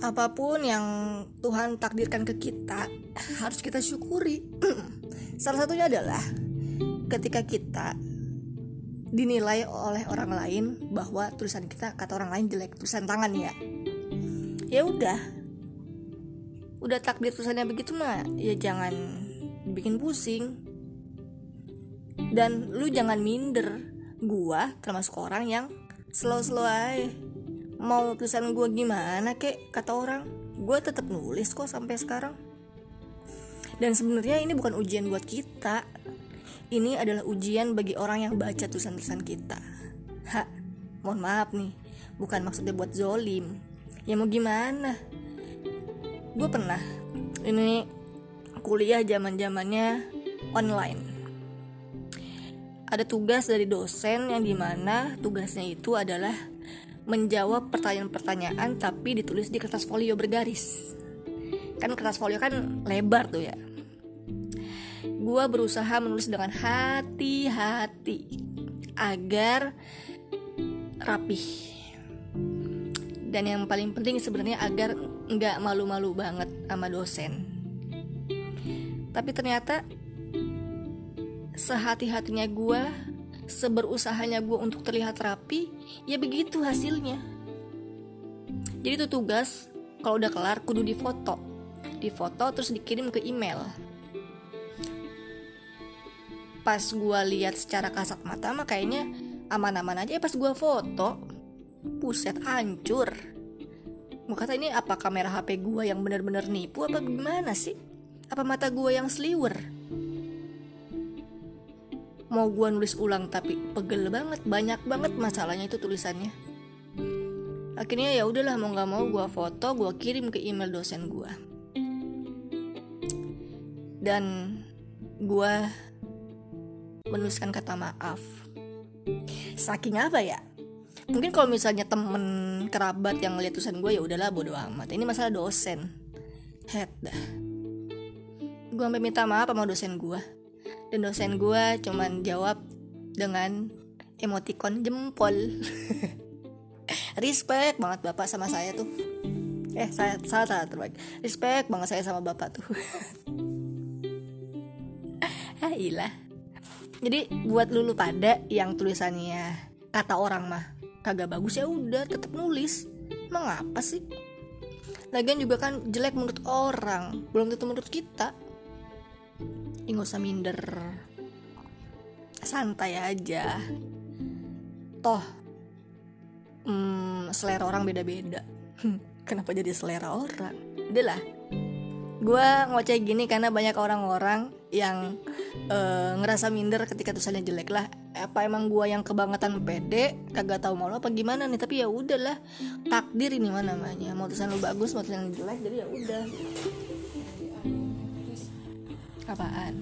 apa pun yang Tuhan takdirkan ke kita harus kita syukuri. Salah satunya adalah ketika kita dinilai oleh orang lain bahwa tulisan kita kata orang lain jelek tulisan tangan ya. Ya udah. Udah takdir tulisannya begitu mah ya jangan bikin pusing. Dan lu jangan minder. Gua termasuk orang yang slow-slow aja mau tulisan gua gimana kek? Kata orang. Gua tetap nulis kok sampai sekarang. Dan sebenarnya ini bukan ujian buat kita. Ini adalah ujian bagi orang yang baca tulisan-tulisan kita. Ha mohon maaf nih. Bukan maksudnya buat zolim. Ya mau gimana? Gue pernah ini kuliah zaman zamannya online. Ada tugas dari dosen yang di mana tugasnya itu adalah menjawab pertanyaan-pertanyaan tapi ditulis di kertas folio bergaris. Kan kertas folio kan lebar tuh ya. Gue berusaha menulis dengan hati-hati agar rapih. Dan yang paling penting sebenarnya agar nggak malu-malu banget sama dosen. Tapi ternyata sehati-hatinya gue seberusahanya gue untuk terlihat rapi ya begitu hasilnya. Jadi itu tugas kalau udah kelar kudu difoto. Difoto terus dikirim ke email. Pas gue lihat secara kasat mata mah kayaknya aman-aman aja ya pas gue foto. Puset hancur. Gue kata ini apa kamera HP gue yang bener-bener nipu apa gimana sih? Apa mata gue yang sliwer mau gue nulis ulang tapi pegel banget banyak banget masalahnya itu tulisannya. Akhirnya ya udahlah mau nggak mau gue foto gue kirim ke email dosen gue dan gue menuliskan kata maaf. Saking apa ya? Mungkin kalau misalnya temen kerabat yang ngeliat tulisan gue ya udahlah bodo amat. Ini masalah dosen. Head dah. Gue sampai minta maaf sama dosen gue dan dosen gue cuman jawab dengan emoticon jempol. Respect banget bapak sama saya tuh. Eh saya salah terbaik. Respect banget saya sama bapak tuh. Ah ilah. Jadi buat lulu pada yang tulisannya kata orang mah kagak bagus ya udah tetap nulis. Emang apa sih? Lagian juga kan jelek menurut orang belum tentu menurut kita Ih, nggak usah minder. Santai aja. Toh hmm, selera orang beda-beda. Kenapa jadi selera orang? Udah lah. Gue ngoceh gini karena banyak orang-orang yang uh, ngerasa minder ketika tulisannya jelek lah. Apa emang gue yang kebangetan pede? Kagak tahu mau apa gimana nih tapi ya udahlah takdir ini mana namanya. Mau tulisan lu bagus mau tulisan jelek jadi ya udah apaan